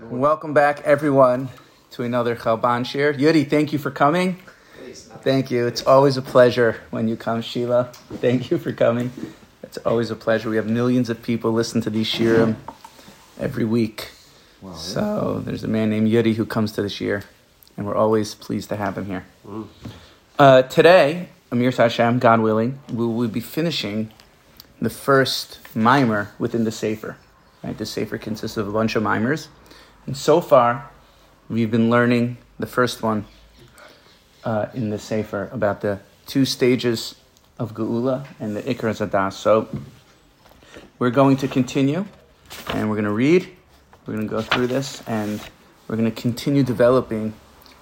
Welcome back, everyone, to another Chalban Shir. Yudi, thank you for coming. Thank you. It's always a pleasure when you come, Sheila. Thank you for coming. It's always a pleasure. We have millions of people listen to these shirim every week. So there's a man named Yudi who comes to the shir, and we're always pleased to have him here. Uh, today, Amir Hashem, God willing, we will be finishing the first mimer within the Sefer. Right? The Sefer consists of a bunch of mimers. And so far, we've been learning the first one uh, in the Sefer about the two stages of Geula and the Ikra Zadas. So we're going to continue and we're going to read, we're going to go through this, and we're going to continue developing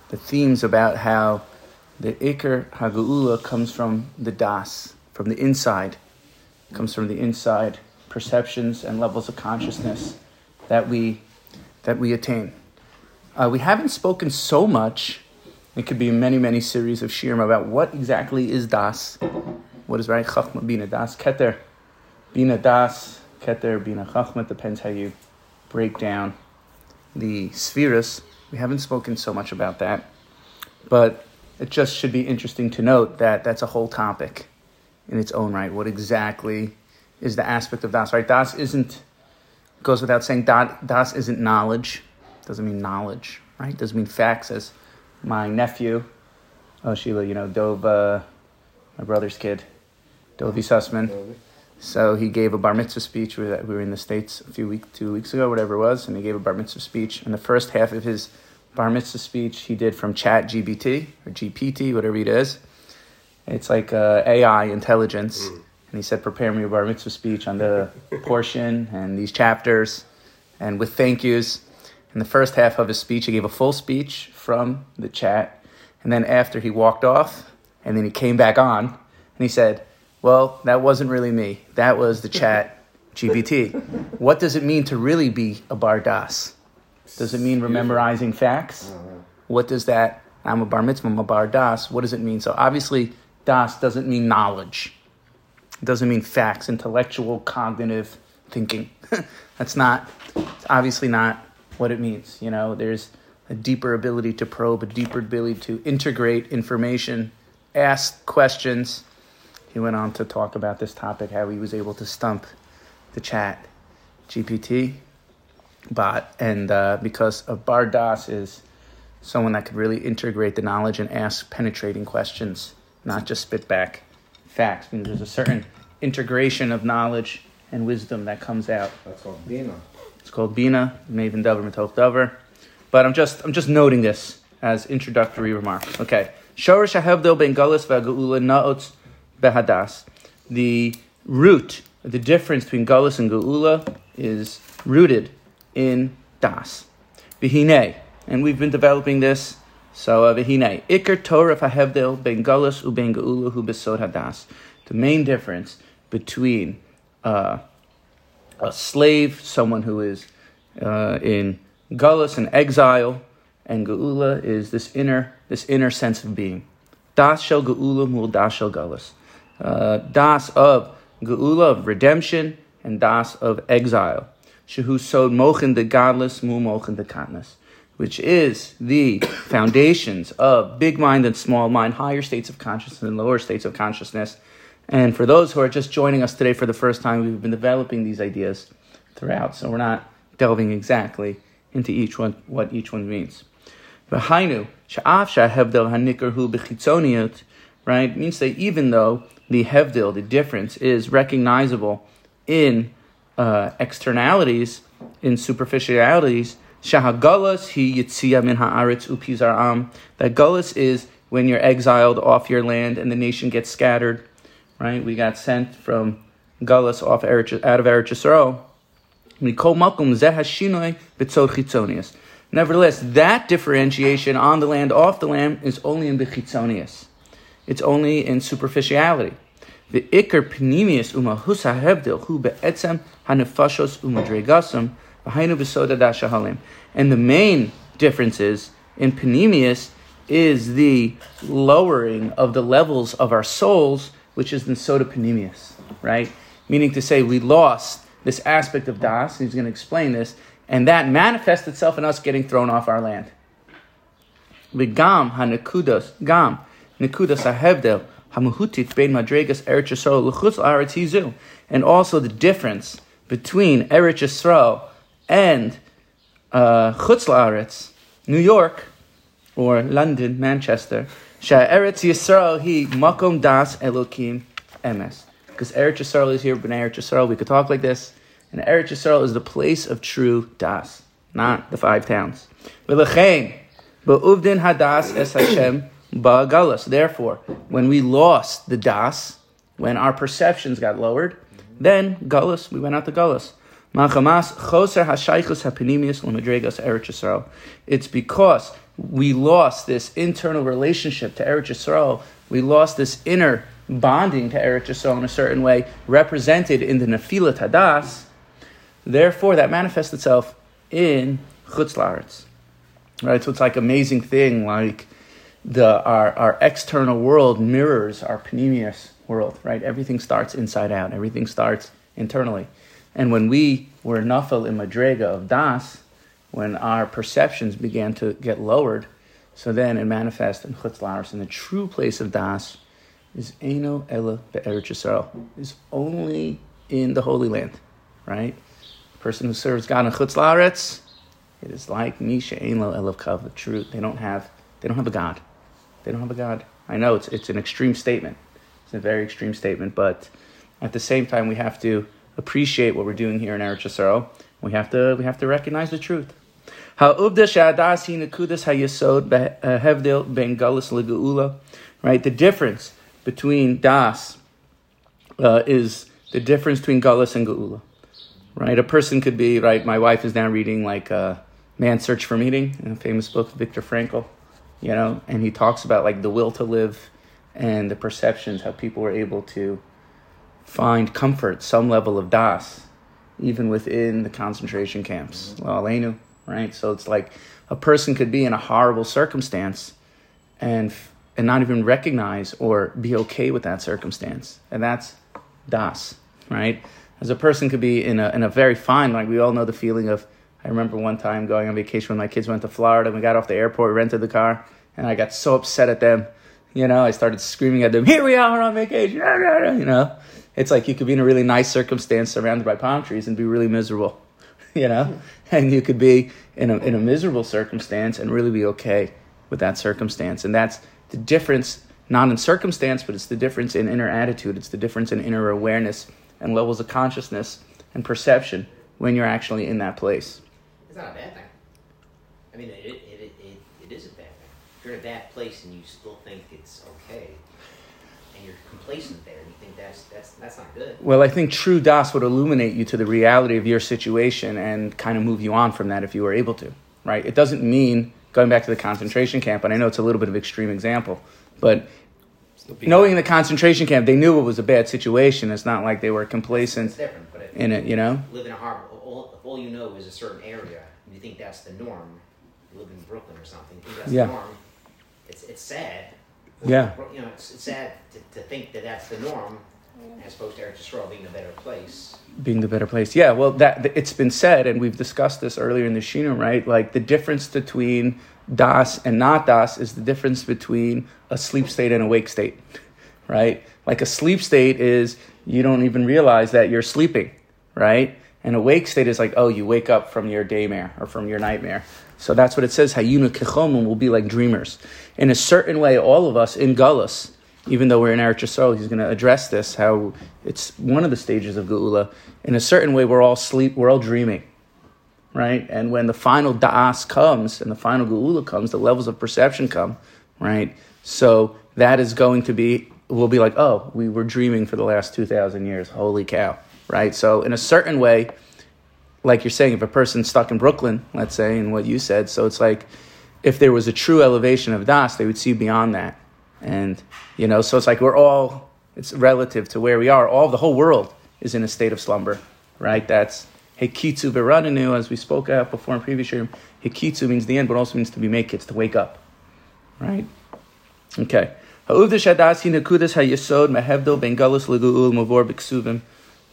the themes about how the Ikr HaGeula comes from the Das, from the inside. Comes from the inside perceptions and levels of consciousness that we that we attain. Uh, we haven't spoken so much. It could be many, many series of shirim about what exactly is das. What is right? Chachma, bina, das, keter, bina, das, keter, bina, chachma. Depends how you break down the spheres. We haven't spoken so much about that, but it just should be interesting to note that that's a whole topic in its own right. What exactly is the aspect of das? Right? Das isn't goes without saying. Das isn't knowledge. Doesn't mean knowledge. Right? Doesn't mean facts. As my nephew, oh Sheila, you know Dove, uh, my brother's kid, Dovi Sussman. So he gave a bar mitzvah speech. We were, we were in the states a few weeks, two weeks ago, whatever it was, and he gave a bar mitzvah speech. And the first half of his bar mitzvah speech he did from Chat GBT or GPT, whatever it is. It's like uh, AI intelligence. Mm. And he said, prepare me a bar mitzvah speech on the portion and these chapters and with thank yous. In the first half of his speech, he gave a full speech from the chat. And then after he walked off, and then he came back on, and he said, well, that wasn't really me. That was the chat GPT. What does it mean to really be a bar das? Does it mean memorizing facts? Oh, what does that, I'm a bar mitzvah, I'm a bar das, what does it mean? So obviously, das doesn't mean knowledge. It doesn't mean facts, intellectual, cognitive thinking. That's not, it's obviously not what it means. You know, there's a deeper ability to probe, a deeper ability to integrate information, ask questions. He went on to talk about this topic, how he was able to stump the chat GPT bot. And uh, because of Bardas is someone that could really integrate the knowledge and ask penetrating questions, not just spit back facts. I mean, there's a certain integration of knowledge and wisdom that comes out. That's called Bina. It's called Bina, Maven Dover, Matoch Dover. But I'm just I'm just noting this as introductory remarks. Okay. Shorish Hahevdil ben Galus v'Geula Naotz behadas. The root, the difference between Galus and Geula is rooted in Das. Vihine. And we've been developing this. So Vihine. Iker Torah Hahevdil ben Galus u ben Geula hu besod hadas. The main difference between uh, a slave, someone who is uh, in gullus and exile, and geula is this inner this inner sense of being. Das shel geula mul das shel gullus. Uh, das of geula of redemption and das of exile. Shehu sod mochin de godless mul mochin de katnus, which is the foundations of big mind and small mind, higher states of consciousness and lower states of consciousness. And for those who are just joining us today for the first time, we've been developing these ideas throughout, so we're not delving exactly into each one, what each one means. V'hainu, b'chitzoniot, right, means that even though the hevdil, the difference, is recognizable in uh, externalities, in superficialities, shahagalas hi yitzia min ha'aretz upizar am, that gullus is when you're exiled off your land and the nation gets scattered, right? We got sent from Gullus off Eretz, out of Eretz Yisrael. Nevertheless, that differentiation on the land, off the land, is only in the chitzonius. It's only in superficiality. The ikar panemius umahus hahevdil hu be'etzem hanefashos umadregasam v'hainu b'soda dashahalim. And the main difference is in panemius is the lowering of the levels of our souls, which is the soda panemius, right? Meaning to say we lost this aspect of das, he's going to explain this, And that manifests itself in us getting thrown off our land. Gam hanekudas, gam and also the difference between Eretz Yisrael and uh, Chutz la'aretz, New York, or London, Manchester. Eretz Yisrael he makom das elokim emes. Because Eretz Yisrael is here, B'nai Eretz Yisrael, we could talk like this. And Eretz Yisrael is the place of true das, not the five towns. V'lechein, ba'uvdin hadas es Hashem ba'galus. Therefore, when we lost the das, when our perceptions got lowered, then galus, we went out to galus. It's because we lost this internal relationship to Eretz Yisrael. We lost this inner bonding to Eretz Yisrael in a certain way, represented in the Nefilat Hadas. Therefore, that manifests itself in Chutz La'aretz. Right? So it's like amazing thing, like the our, our external world mirrors our panemius world, right? Everything starts inside out. Everything starts internally. And when we were nafel in madrega of das, when our perceptions began to get lowered, so then it manifests in chutz. And the true place of das is eno ela be'eretz Yisrael, is only in the Holy Land, right? The person who serves God in chutz it is like misha eno elav kav, the truth. They don't have, they don't have a God. They don't have a God. I know it's it's an extreme statement. It's a very extreme statement, but at the same time, we have to appreciate what we're doing here in Eretz Yisrael. We have to we have to recognize the truth. Right, the difference between das uh, is the difference between galus and geula. Right, a person could be right. My wife is now reading like uh, "Man's Search for Meaning," a famous book, Viktor Frankl. You know, and he talks about like the will to live and the perceptions, how people were able to find comfort, some level of das, even within the concentration camps. Mm-hmm. right? So it's like a person could be in a horrible circumstance and and not even recognize or be okay with that circumstance. And that's das, right? As a person could be in a in a very fine, like we all know the feeling of I remember one time going on vacation when my kids went to Florida, we got off the airport, rented the car, and I got so upset at them. You know, I started screaming at them, Here we are on vacation, you know. It's like you could be in a really nice circumstance surrounded by palm trees and be really miserable, you know? Hmm. And you could be in a, in a miserable circumstance and really be okay with that circumstance. And that's the difference, not in circumstance, but it's the difference in inner attitude. It's the difference in inner awareness and levels of consciousness and perception when you're actually in that place. It's not a bad thing. I mean, it, it, it, it, it is a bad thing. If you're in a bad place and you still think it's okay, complacent there, and you think that's that's that's not good. Well, I think true das would illuminate you to the reality of your situation and kind of move you on from that if you were able to. Right? It doesn't mean going back to the concentration camp, and I know it's a little bit of extreme example, but knowing the concentration camp, they knew it was a bad situation. It's not like they were complacent it's different, but in it, you know. Live in a harbor. All, all you know is a certain area, and you think that's the norm. You live in Brooklyn or something. You think that's yeah. the norm. It's it's sad yeah. You know, it's, it's sad to, to think that that's the norm as opposed to Eretz Yisrael being a better place. Being the better place, yeah. Well, that it's been said, and we've discussed this earlier in the Shino, right? Like the difference between das and not das is the difference between a sleep state and a wake state, right? Like a sleep state is you don't even realize that you're sleeping, right? And a wake state is like, oh, you wake up from your daymare or from your nightmare. So that's what it says. Hayunu kechomim will be like dreamers. In a certain way, all of us in Gullus, even though we're in Eretz Yisrael, he's going to address this, how it's one of the stages of Geula. In a certain way, we're all sleep, we're all dreaming, right? And when the final Da'as comes and the final Geula comes, the levels of perception come, right? So that is going to be, we'll be like, oh, we were dreaming for the last 2,000 years. Holy cow, right? So in a certain way, like you're saying, if a person's stuck in Brooklyn, let's say, and what you said, so it's like if there was a true elevation of Das, they would see beyond that. And, you know, so it's like we're all, it's relative to where we are. All the whole world is in a state of slumber, right? That's Hekitsu Beraninu, as we spoke about before in previous year. Hekitsu means the end, but also means to be make it, to wake up, right? Okay. Ha'uvdish hadasi nekudas ha'yesod mehevdo ben galus legu'ul mavor b'ksuvim.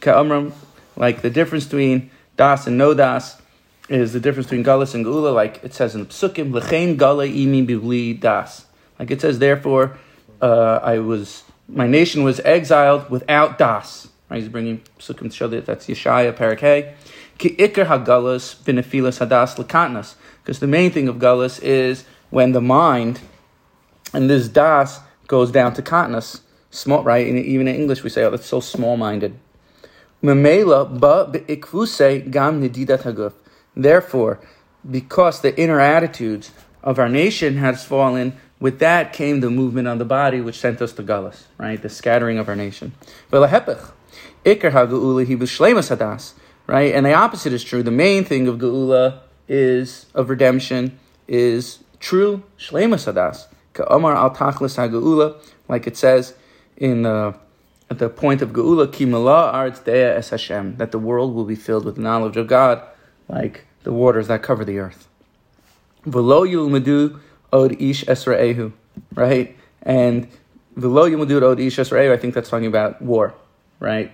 Ka'amram, like the difference between das and no das is the difference between Galus and Geula, like it says in Psukim, L'chein Gala imi bivli das. Like it says, therefore, uh, I was, my nation was exiled without das. Right, he's bringing Psukim to show that that's Yeshaya, Parak Ki ikar hagalus benefilas hadas lekatnas. Because the main thing of galus is when the mind and this das goes down to katnas. Small, right? Even in English we say, oh, that's so small-minded. Therefore, because the inner attitudes of our nation has fallen, with that came the movement on the body, which sent us to Galus, right? The scattering of our nation. Hadas right? And the opposite is true. The main thing of Geula is of redemption is true Shlema Sadas. Ka'amar al Tachlis like it says in the the point of Geula, Kimala Arts Dea Es Hashem, that the world will be filled with knowledge of God, like the waters that cover the earth. V'lo yulmadu od ish esra'ehu, right? And v'lo yulmadu od ish esra'ehu, I think that's talking about war, right?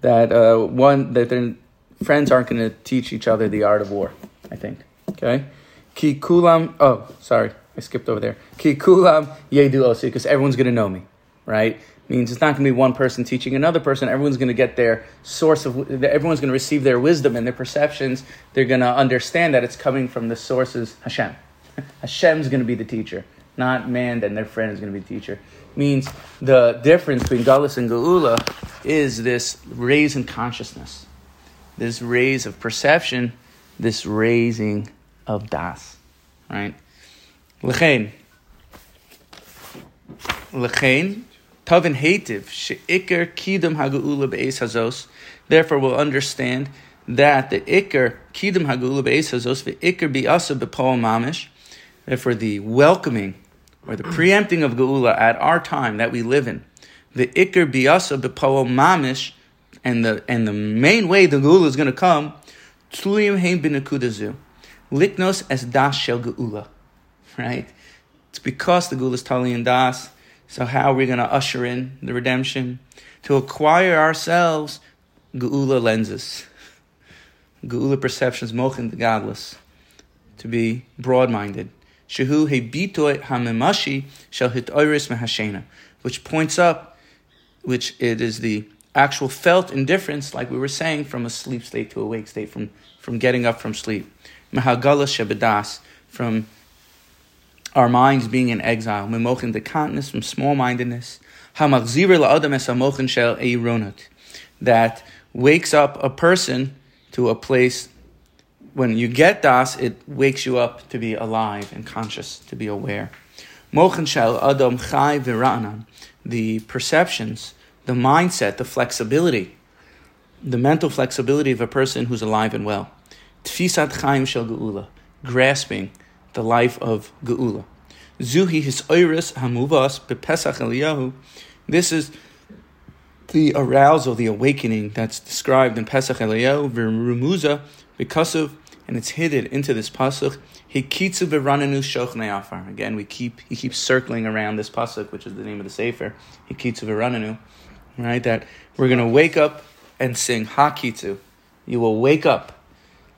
That uh, one that their friends aren't going to teach each other the art of war, I think. Okay? Ki kulam, oh, sorry, I skipped over there. Ki kulam yedu osi, because everyone's going to know me, right? Means it's not going to be one person teaching another person. Everyone's going to get their source of, everyone's going to receive their wisdom and their perceptions. They're going to understand that it's coming from the sources, Hashem. Hashem's going to be the teacher, not man and their friend is going to be the teacher. Means the difference between Galus and Geula is this raise in consciousness this raise of perception, this raising of das, right? L'chein. L'chein. Tavin hativ. She'ikr kidam haga'ula be'ez hazos. Therefore, we'll understand that the ikr kidam haga'ula be'ez hazos ve'ikr bi'asa be'pol mamish. Therefore, the welcoming or the preempting of geula at our time that we live in, the ikr bi'asa be'pol mamish and the and the main way the geula is going to come, tluyim hein b'nekudazu, liknos as das shel geula, right? It's because the geula is tali das. So how are we going to usher in the redemption? To acquire ourselves geula lenses, geula perceptions, mochin the godless, to be broad-minded. Shehu hebitoy hamemashi shel hitoiris mehashena, which points up, which it is the actual felt indifference, like we were saying, from a sleep state to a wake state, from, from getting up from sleep. Mahagala shebedas, from our minds being in exile. Memochin dekantness, from small mindedness. That wakes up a person to a place. When you get das, it wakes you up to be alive and conscious, to be aware. Mochin shel adam chai the perceptions the mindset, the flexibility, the mental flexibility of a person who's alive and well. Tfisat chaim shel geula, grasping the life of geula. Zuhi his oiris hamuvas bepesach Eliyahu. This is the arousal, the awakening that's described in Pesach Eliyahu, v'rumuza, of, and it's hidden into this pasuk. Hikitzu v'ranenu shochnei afar. Again, we keep he keeps circling around this pasuk, which is the name of the sefer. Hikitzu v'ranenu right? That we're to wake up and sing Hakitu. You will wake up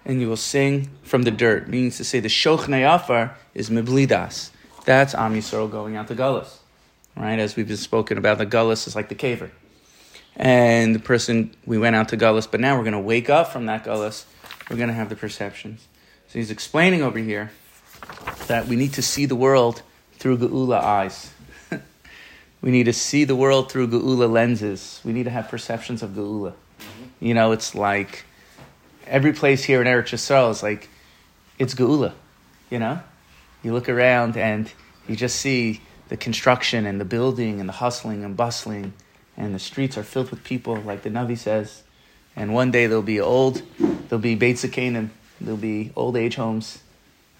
and you will sing from the dirt. Means to say the Shochnei Afar is Miblidas. That's Am Yisrael going out to Gullus. Right? As we've been spoken about, the Gullus is like the caver. And the person, we went out to Gullus, but now we're going to wake up from that Gullus. We're going to have the perceptions. So he's explaining over here that we need to see the world through Geula eyes. We need to see the world through Geula lenses. We need to have perceptions of Geula. You know, it's like every place here in Eretz Yisrael is like, it's Geula. You know? You look around and you just see the construction and the building and the hustling and bustling, and the streets are filled with people, like the Navi says. And one day there'll be old, there'll be Beit Canaan, there'll be old age homes,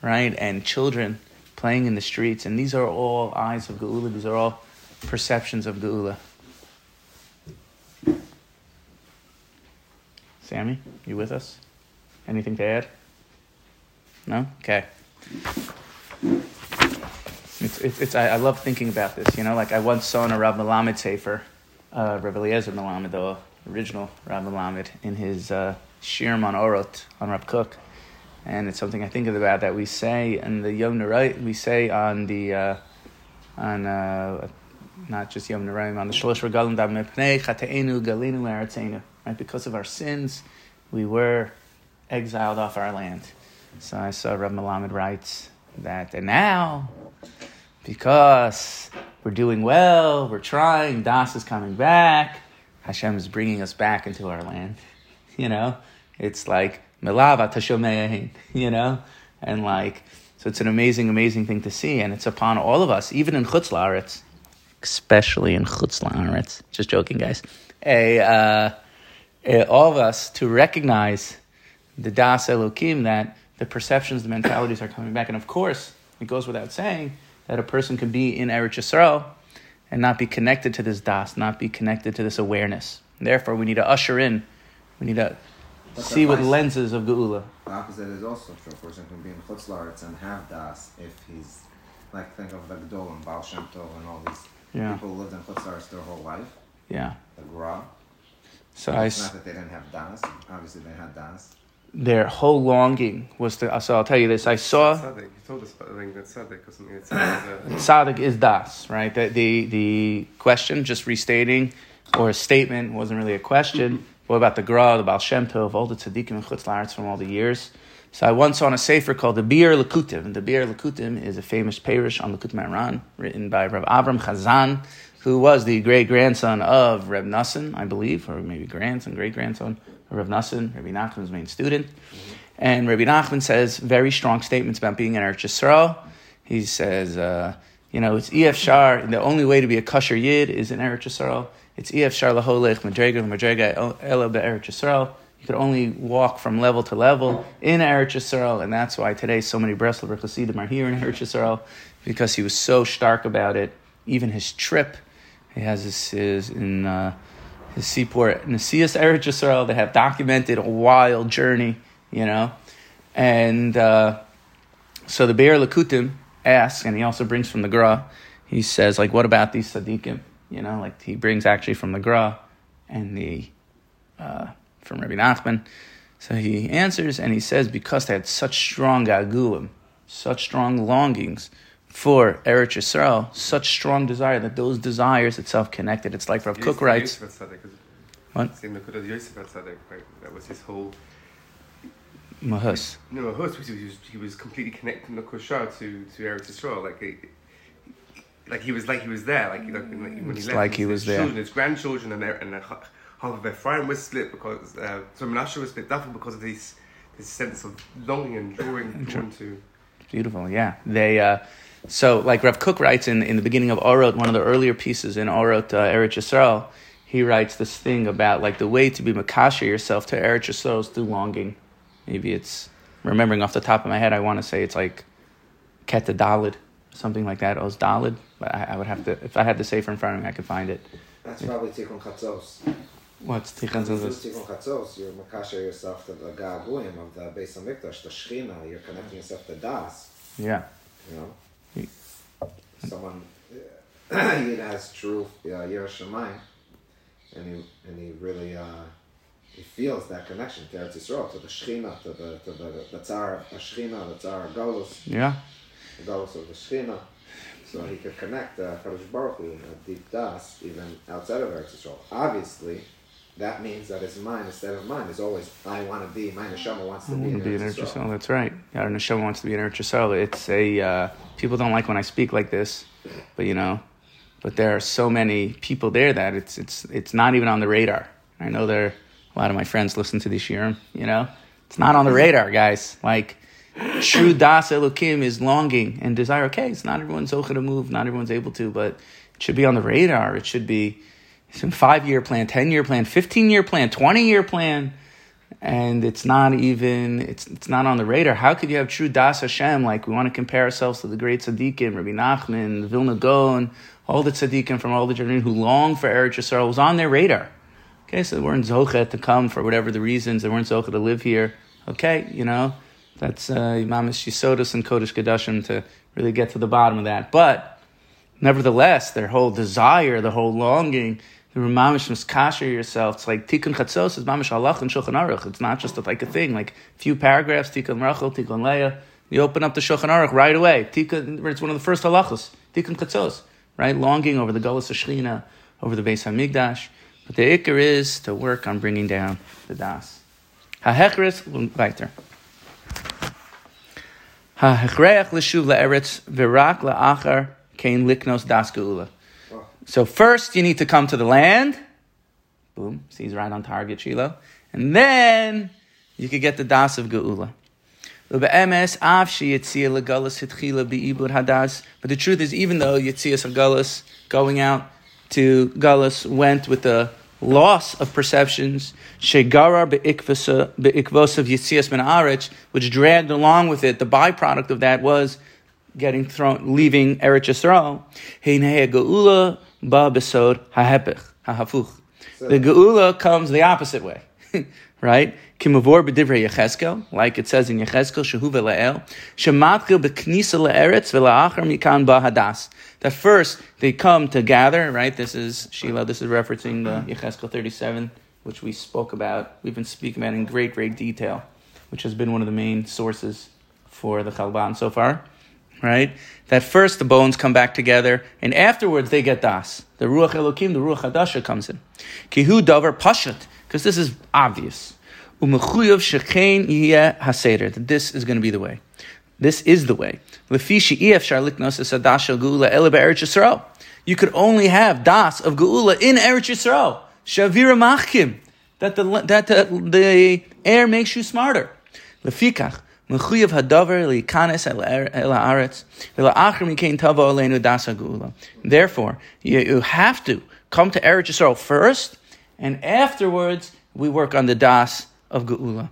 right? And children playing in the streets. And these are all eyes of Geula. These are all perceptions of Geula. Sammy, you with us? Anything to add? No? Okay. It's, it's, it's I, I, love thinking about this, you know, like I once saw in a Rav Melamed Sefer, uh, Rav Eliezer Melamed, the original Rav Melamed, in his uh, Shir on Orot on Rav Kook, and it's something I think of about that we say in the Yom Nerai, we say on the uh, on uh, not just Yom Nerai, on the Shalosh Regalim da Mepnei Chateinu Galinu Eretzenu. Right, because of our sins, we were exiled off our land. So I saw Rav Melamed writes that, and now because we're doing well, we're trying, Das is coming back, Hashem is bringing us back into our land. You know, it's like Melava Tashomein, you know, and like so it's an amazing, amazing thing to see, and it's upon all of us, even in Chutz La'aretz, especially in Chutz La'aretz. Just joking, guys. A, uh, all of us to recognize the Das Elokim that the perceptions, the mentalities are coming back, and of course, it goes without saying that a person can be in Eretz Yisrael and not be connected to this das, not be connected to this awareness. And therefore, we need to usher in, we need to But see with lenses of Geula. The opposite is also true. A person can be in Chutz and have Das if he's, like, think of the Gedolim, Baal Shem Tov, and all these Yeah, people who lived in Chutz their whole life, yeah. the Gra. So I, It's s- not that they didn't have Das. Obviously, they had Das. their whole longing was to. So I'll tell you this. I saw Tzaddik. You told us about the thing that tzaddik or something. It says, uh, Tzaddik is das, right? The, the the question, just restating, or a statement wasn't really a question. What about the Gra, the Baal Shem Tov, all the tzaddikim and chutz la'aretz from all the years? So I once saw on a sefer called the Bir Lakutim. And the Bir Lakutim is a famous parish on Lakut Maran, written by Rav Avram Chazan, who was the great grandson of Reb Nassan, I believe, or maybe grandson, great grandson of Reb Nassan, Rabbi Nachman's main student. And Rabbi Nachman says very strong statements about being in Eretz Yisrael. He says, uh, you know, it's EF Shar, the only way to be a kosher yid is in Eretz Yisrael. It's EF Shar laholech, madrega, madrega, ela be'eretz Yisrael. You could only walk from level to level in Eretz Yisrael, and that's why today so many Breslov Chassidim are here in Eretz Yisrael, because he was so stark about it. Even his trip, he has his, his in uh, his seaport, Nasias Eretz Yisrael, they have documented a wild journey, you know. And uh, so the Be'er Lakutim asks, and he also brings from the Gra, he says, like, what about these Tzaddikim? You know, like he brings actually from the Gra and the uh, from Rabbi Nachman. So he answers and he says, because they had such strong gagulim, such strong longings for Eretz Yisrael, such strong desire that those desires itself connected. It's like Rav Kook writes. Yosef Tzaddik, is- What? Same look Yosef Tzaddik, right? That was his whole. Mahus. No, host. He was he was completely connecting the Koshar to to Eretz Yisrael, like. It, like he was, like he was there, like, like when, when he It's left. like he was there. Children, his grandchildren, and their, and their, half of Ephraim was split because uh, so Menashe was split. Definitely because of this this sense of longing and drawing, drawn to. Beautiful, yeah. They uh, so like Rav Kook writes in, in the beginning of Orot, one of the earlier pieces in Orot uh, Eretz Yisrael, he writes this thing about like the way to be makasha yourself to Eretz Yisrael is through longing. Maybe it's remembering off the top of my head. I want to say it's like Keta Dalid, something like that. Oz Dalid, but I, I would have to if I had the safer in front of me, I could find it. That's probably Tikkun Chatzos. What's Tikkun Zuzos? Tikkun Chatzos, you're makasha yourself to the Gaguim of the Beis HaMikdash, the Shechina, you're connecting yourself to Das. Yeah, You know, someone he has true uh, Yiras Shamayim, and he and he really uh, he feels that connection to Eretz Yisrael, to the Shechina, to the to the the Tsar Shechina, the Tsar Galus, yeah, the Galus of the Shechina. So he could connect uh, Kadosh Baruch Hu, a deep das, even outside of Eretz Yisrael. Obviously, that means that it's mine instead of mine. It's always I want to be. My neshama wants to be in be an Eretz Eretz Yisrael. Yisrael. That's right. Our neshama wants to be an Eretz. It's a uh, people don't like when I speak like this, but you know, but there are so many people there that it's it's it's not even on the radar. I know there a lot of my friends listen to this shirim. You know, it's not on the radar, guys. Like true das elokim is longing and desire. Okay, it's not everyone's zocha to move, not everyone's able to, but it should be on the radar. It should be some five year plan, ten year plan, fifteen year plan, twenty year plan and it's not even it's it's not on the radar. How could you have true Das Hashem? Like we want to compare ourselves to the great tzaddikim, Rabbi Nachman, Vilna Gaon, all the tzaddikim from all the generation who long for Eretz Yisrael was on their radar. Okay, so they weren't zochet to come for whatever the reasons. They weren't zochet to live here. Okay, you know that's uh, Imam Shisodas and Kodesh Kadashim to really get to the bottom of that. But nevertheless, their whole desire, the whole longing the mamish miskasher yourself. It's like tikkun chatzos is mamish halach and shulchan aruch. It's not just like a thing, like a few paragraphs, tikkun rachel, tikkun leah. You open up the shulchan aruch right away. Tikkun, it's one of the first halachos. Tikkun chatzos, right? Longing over the gullus of Shechina, over the Beis Hamikdash. But the ikar is to work on bringing down the das. Hahechris weiter. Hahechreach l'shuv la'eretz v'rak la'achar kein liknos das geula. So first you need to come to the land. Boom, sees right on target, Shiloh. And then you could get the das of geula. But the truth is, even though Yitzias of Galus going out to Galus went with the loss of perceptions, shegarar be'ikvos of Yitzias min Arich, which dragged along with it, the byproduct of that was getting thrown, leaving Eretz Yisrael. Ba besod hahafuch. The geula comes the opposite way, right? Kimavor b'divrei Yecheskel, like it says in Yecheskel, shehu ve'le'el, shematchil b'knisa le'eretz ve'la'achar mikan ba hadas. That first they come to gather, right? This is Sheila. This is referencing the Yecheskel 37, which we spoke about. We've been speaking about in great, great detail, which has been one of the main sources for the Chalban so far right? That first the bones come back together, and afterwards they get das. The Ruach Elokim, the Ruach Hadasha comes in. Kihu davar pashat, because this is obvious. Umechuyav shekein yeh haseder. That this is going to be the way. This is the way. Lefishi ef sharliknos esadasha geula ele be'eretz Yisrael. You could only have das of geula in Eretz Yisrael. Shavira machkim. That the that the, the air makes you smarter. Lefikach. Mechuyev hadavar likanes er-, el haaretz v'la'achar mikein tavo aleinu dasa. Therefore, you, you have to come to Eretz Yisrael first, and afterwards we work on the das of geula,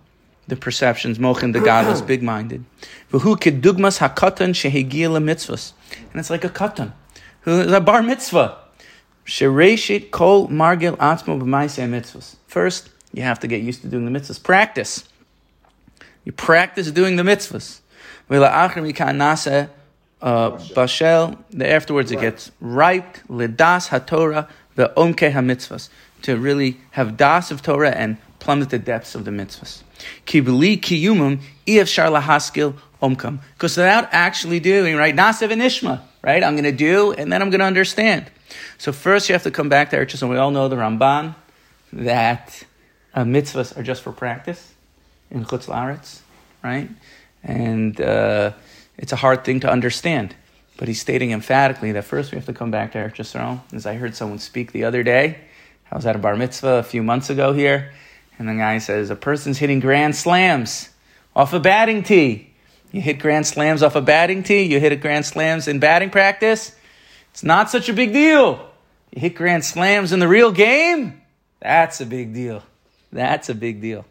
the perceptions, mochin, the godless, big-minded. V'hu kedugmas hakatan shehegia mitzvahs, and it's like a katan, who is a bar mitzvah. Shereshit kol margil atzmo b'maisei mitzvahs. First, you have to get used to doing the mitzvahs. Practice. You practice doing the mitzvahs. Uh, bashel, afterwards it gets ripe, ledas haTorah, the omke hamitzvahs, to really have das of Torah and plummet the depths of the mitzvahs. Kibli kiyumum shar lahaskil omkam. Because without actually doing, right, nasev and ishma, right, I'm going to do and then I'm going to understand. So first you have to come back to Eretz and we all know the Ramban, that uh, mitzvahs are just for practice in Chutz La'aretz, right? And uh, it's a hard thing to understand. But he's stating emphatically that first we have to come back to Eretz Yisrael. As I heard someone speak the other day, I was at a bar mitzvah a few months ago here, and the guy says, a person's hitting grand slams off a batting tee. You hit grand slams off a batting tee, you hit a grand slams in batting practice. It's not such a big deal. You hit grand slams in the real game, that's a big deal. That's a big deal.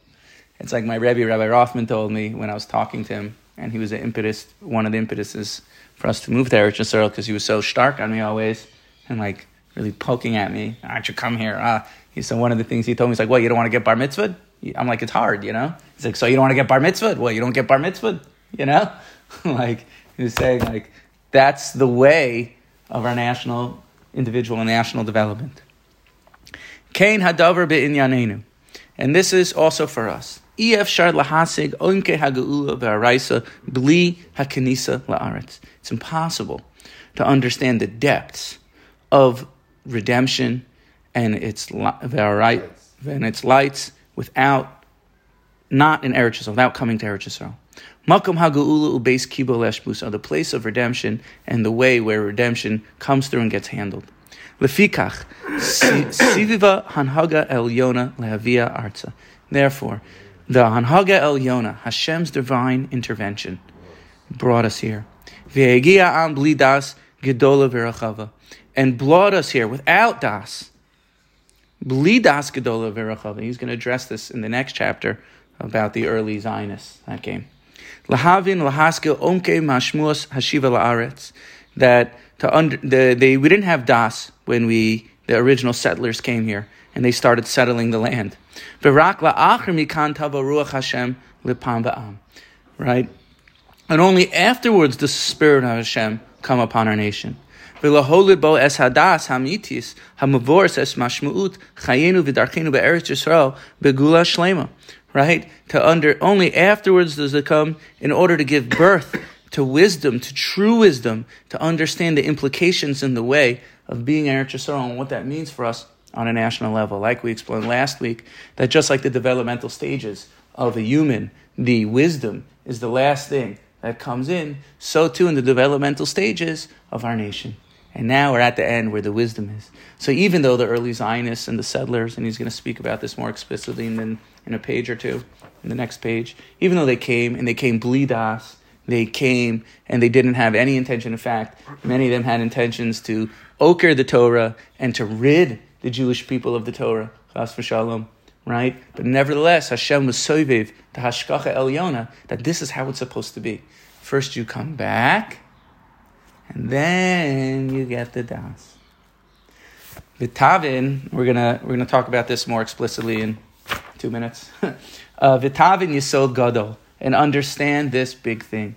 It's like my Rebbe, Rabbi Rothman, told me when I was talking to him, and he was an impetus, one of the impetuses for us to move to Eretz Yisrael because he was so stark on me always, and like really poking at me. Why don't you come here? Uh, he said one of the things he told me is like, "What? You don't want to get bar mitzvah?" I'm like, "It's hard, you know." He's like, "So you don't want to get bar mitzvah? Well, you don't get bar mitzvah, you know?" like he was saying, like that's the way of our national, individual, and national development. Kain hadavar be'inyanenu. And this is also for us. It's impossible to understand the depths of redemption and its and its lights without not in Eretz Yisrael, without coming to Eretz Yisrael. Makom ha'geula ubeis kibo leshbus the place of redemption and the way where redemption comes through and gets handled. Lefikach, siviva hanhaga el yona lehavia arza. Therefore, the hanhaga el yona, Hashem's divine intervention, brought us here. And brought us here without das. He's going to address this in the next chapter about the early Zionists that came. Lahavin lahaskil omke mashmuas hashiva laaretz. That to under, the, they, we didn't have das when we, the original settlers came here and they started settling the land. Right? And only afterwards the Spirit of Hashem come upon our nation. Right? To under only afterwards does it come in order to give birth to wisdom, to true wisdom, to understand the implications in the way of being Eretz Yisrael and what that means for us on a national level. Like we explained last week, that just like the developmental stages of a human, the wisdom is the last thing that comes in, so too in the developmental stages of our nation. And now we're at the end where the wisdom is. So even though the early Zionists and the settlers, and he's going to speak about this more explicitly in, in a page or two, in the next page, even though they came and they came blidas, they came and they didn't have any intention. In fact, many of them had intentions to ochre the Torah and to rid the Jewish people of the Torah. Chas v'shalom. Right? But nevertheless, Hashem was soiviv, the hashkacha elyona, that this is how it's supposed to be. First you come back, and then you get the das. Vitavin, we're gonna we're gonna talk about this more explicitly in two minutes. uh, Vitavin Yisod Gadol, and understand this big thing.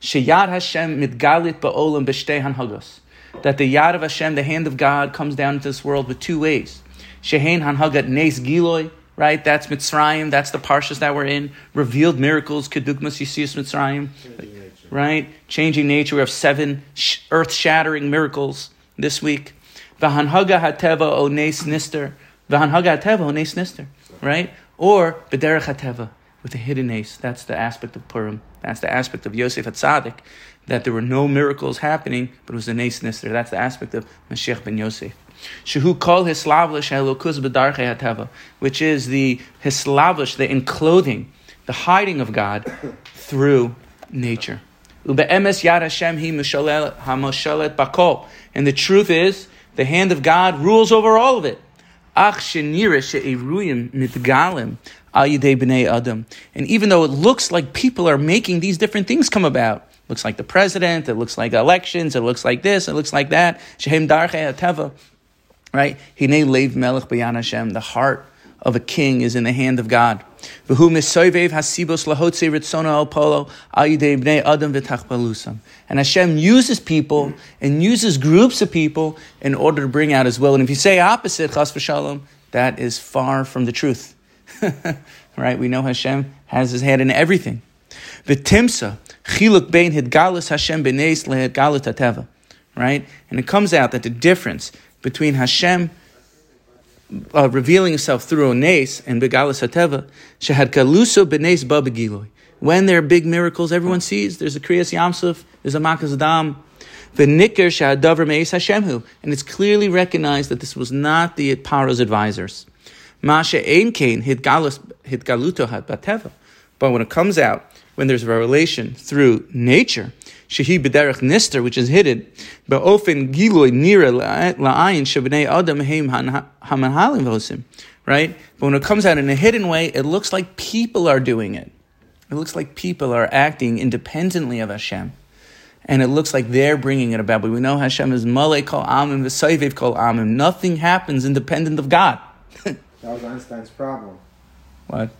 Sheyad Hashem mitgalit ba'olam b'shtei hanhagos. That the yad of Hashem, the hand of God, comes down into this world with two ways. Shehein hanhagat nes giloi, right? That's Mitzrayim. That's the parshas that we're in. Revealed miracles, kedugmas yisius Mitzrayim, right? Changing nature. We have seven sh- earth-shattering miracles this week. V'hanhaga hateva o nes nister. V'hanhaga hateva o nes nister, right? Or b'derech hateva with a hidden ace. That's the aspect of Purim. That's the aspect of Yosef Atzadik, that there were no miracles happening, but it was an ace nister. That's the aspect of Mashiach ben Yosef. Shehu kol hislavish elokuz b'darche hateva, which is the hislavish, the enclothing, the hiding of God through nature. Ube'emes yad Hashem hi hamoshalet bakol. And the truth is, the hand of God rules over all of it. Ach shenira she'eruyim mitgalim b'nei adam. And even though it looks like people are making these different things come about, it looks like the president, it looks like elections, it looks like this, it looks like that. Shehem ateva, right? Hinei leiv melech b'yan Hashem. The heart of a king is in the hand of God. Hasibos al polo adam. And Hashem uses people and uses groups of people in order to bring out His will. And if you say opposite, chas v'shalom, that is far from the truth. right? We know Hashem has His hand in everything. V'timsa chiluk bein hidgalus Hashem b'neis lehidgalus hateva. Right? And it comes out that the difference between Hashem uh, revealing himself through Ones and Begalas Hateva, Shahad Kaluso Benes Babagiloi. When there are big miracles, everyone sees. There's a Kriyas Yamsuf, there's a Makas Adam, the Nicker Shahadavar Meis Hashemhu. And it's clearly recognized that this was not the Paro's advisors. Masha Ein Kain Hitgaluto Bateva. But when it comes out, when there's revelation through nature, shehi b'derech nister, which is hidden, ba'ofen giloi nira la'ayin shebnei adam heim hamanhalim vosim, right? But when it comes out in a hidden way, it looks like people are doing it. It looks like people are acting independently of Hashem. And it looks like they're bringing it about. But we know Hashem is Malay kol amim, v'sayvev kol amim. Nothing happens independent of God. That was Einstein's problem. What?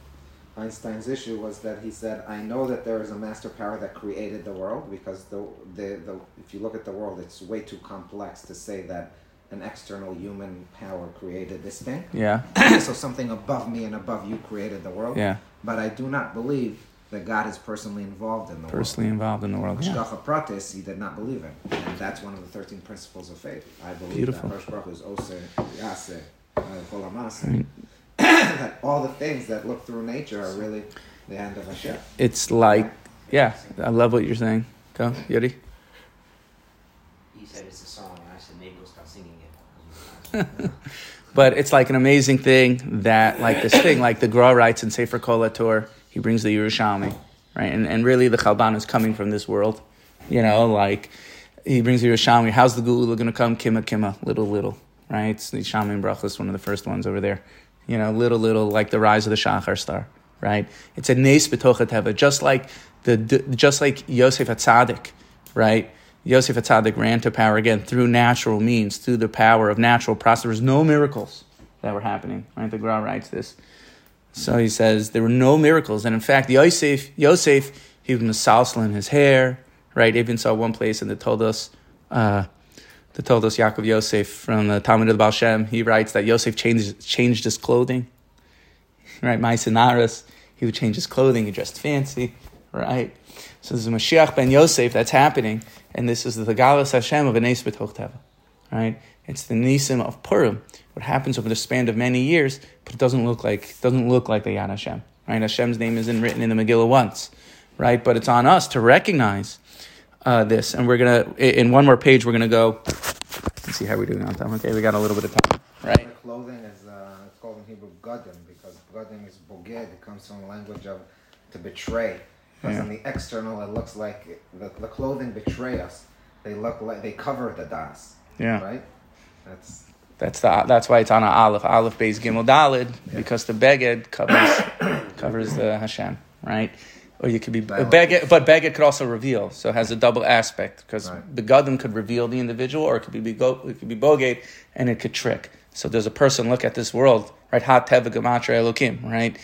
Einstein's issue was that he said, "I know that there is a master power that created the world because the, the, the if you look at the world, it's way too complex to say that an external human power created this thing. Yeah. so something above me and above you created the world. Yeah. But I do not believe that God is personally involved in the Personally involved in the world. world. Yeah. Pratis, he did not believe in, and that's one of the thirteen principles of faith. I believe Beautiful. that Baruch is Ose, Yase, Kol Hamase. Right. that all the things that look through nature are really the end of a Hashem. It's like, yeah, I love what you're saying. Go, Yuri. He said it's a song, and I said maybe we'll start singing it. But it's like an amazing thing that, like this thing, like the Gra writes in Sefer Kol HaTor, he brings the Yerushalmi, right? And, and really the Chalban is coming from this world. You know, like he brings the Yerushalmi. How's the Gula going to come? Kima, Kima, little, little, right? It's the Shamin Brachas, one of the first ones over there. You know, little, little, like the rise of the Shachar star, right? It's a Nes B'tocha Teva, just like the, just like Yosef Atzadik, right? Yosef Atzadik ran to power again through natural means, through the power of natural process. There was no miracles that were happening, right? The Gra writes this. So he says there were no miracles. And in fact, Yosef, Yosef he was masalsal in his hair, right? Even saw one place and they told us, uh, the Toldos Yaakov Yosef from the Talmid of the Baal Shem. He writes that Yosef changed, changed his clothing. Right, Maisinaris, he would change his clothing, he dressed fancy, right? So there's a Mashiach ben Yosef that's happening, and this is the Galas Hashem of Anes B'toch Teva, right? It's the Nisim of Purim, what happens over the span of many years, but it doesn't look like doesn't look like the Yad Hashem, right? Hashem's name isn't written in the Megillah once, right? But it's on us to recognize uh, this, and we're gonna in one more page we're gonna go. Let's see how we're doing on time. Okay, we got a little bit of time, right? The clothing is uh, it's called in Hebrew gadim because gadim is boged. It comes from the language of to betray. Because Yeah. on the external, it looks like the, the clothing betray us. They look like they cover the das. Yeah. Right. That's That's the that's why it's on a Aleph, Aleph Beis Gimel Dalid, because the Beged covers covers the Hashem, right? Or you could be Beged, but Beged could also reveal, so it has a double aspect because Right. the Gadim could reveal the individual, or it could be Bego- it could be Bogate, and it could trick. So does a person look at this world, right? Ha Teva Gematria Elokim, right?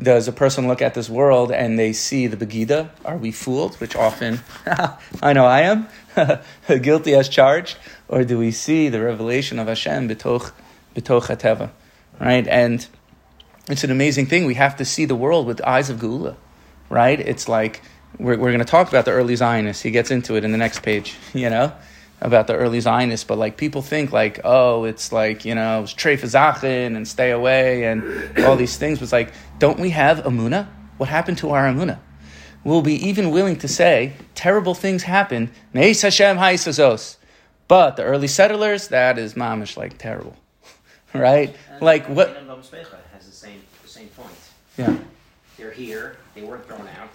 Does a person look at this world and they see the Begida? Are we fooled? Which often, I know I am, guilty as charged. Or do we see the revelation of Hashem betoch, betoch hateva, right? And it's an amazing thing. We have to see the world with eyes of Geula, right? It's like we're, we're going to talk about the early Zionists. He gets into it in the next page, you know, about the early Zionists. But like people think like, oh, it's like you know, it's treif zachin and stay away and all these things. But it's like, don't we have amuna? What happened to our amuna? We'll be even willing to say terrible things happened. Meis Hashem ha'isazos. But the early settlers, that is mamish like terrible, right? And Like what? Has the same the same point. Yeah. They're here. They weren't thrown out.